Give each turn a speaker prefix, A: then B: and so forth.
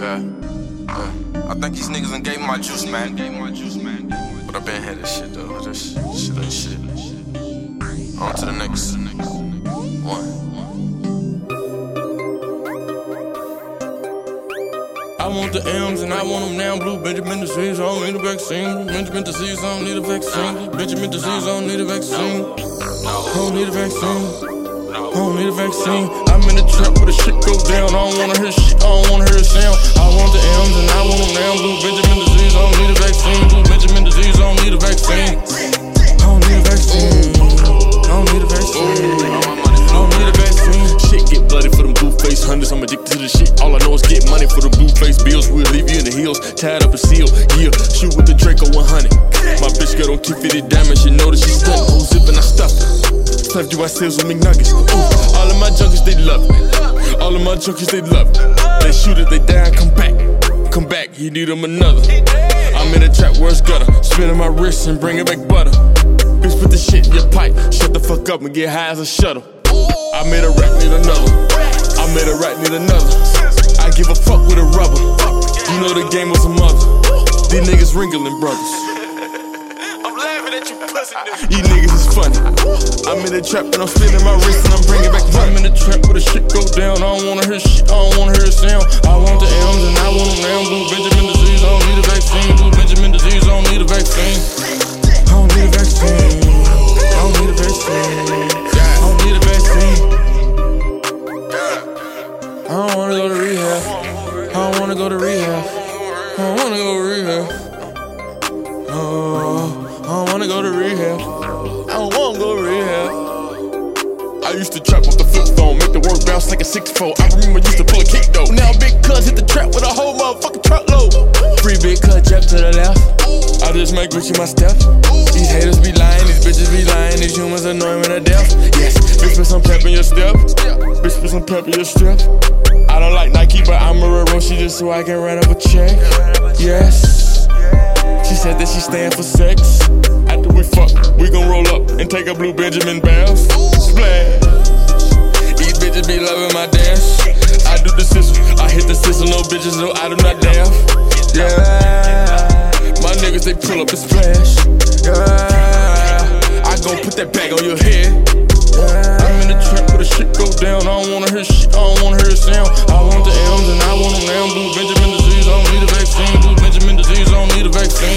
A: Yeah, yeah. I think these niggas done gave me my juice, man. Gave my juice, man. But I been had this shit though. This shit ain't shit. On to the next, one.
B: I want the M's and I want them now. Blue Benjamin disease, I don't need a vaccine. Blue Benjamin disease, I don't need a vaccine. Blue Benjamin disease, I don't need a vaccine. I don't need a vaccine. I don't need a vaccine. I'm in the trap where the shit go down. I don't wanna hear shit, I don't wanna hear a sound.
C: I'm addicted to the shit. All I know is get money for the blue face bills. We'll leave you in the hills, tied up and sealed. Yeah, shoot with the Draco 100. My bitch got on 250 diamonds. You know that she stunning. Who's zipping? I stuffed her. Stuffed you, I sales with McNuggets. Ooh, all of my junkies, they love it. All of my junkies, they love it. They shoot it, they die and come back. Come back, you need them another. I'm in a trap where it's gutter. Spinning my wrist and bringing back butter. Bitch, put the shit in your pipe. Shut the fuck up and get high as a shuttle. I made a rap, need another. I made a rap, need another. I give a fuck with a rubber. You know the game was a mother. These niggas Ringling brothers.
A: I'm laughing at you, pussy nigga.
C: These niggas is funny. I'm in the trap and I'm spinning my wrist and I'm bringing back
B: I'm in the trap where the shit go down. I don't wanna hear shit, I don't wanna hear a sound. I don't wanna go to rehab. I don't wanna go to rehab. I don't wanna go to rehab. Oh, I don't wanna go to rehab. I don't wanna go to rehab.
C: I used to trap off the flip phone, make the work bounce like a 6-4. I remember used to pull a kick though.
B: Now big cuz hit the trap with a whole motherfucking truckload. Free big just make Gucci my step. These haters be lying, these bitches be lying, these humans annoying to death. Yes, bitch put some pep in your step. Bitch put some pep in your step. I don't like Nike, but I'm a Roshi just so I can run up a check. Yes. She said that she staying for sex. After we fuck, we gon' roll up and take a blue Benjamin bath. Splash. These bitches be loving my dance. I do the sizzle, I hit the sizzle, no bitches, no, I do not dance. Yeah. Niggas, they pull up the splash. Yeah. I gon' put that bag on your head. Yeah. I'm in the trap where the shit go down. I don't wanna hear shit, I don't wanna hear a sound. I want the M's and I want them now. Blue Benjamin disease, I don't need a vaccine. Blue Benjamin disease. I don't need a vaccine.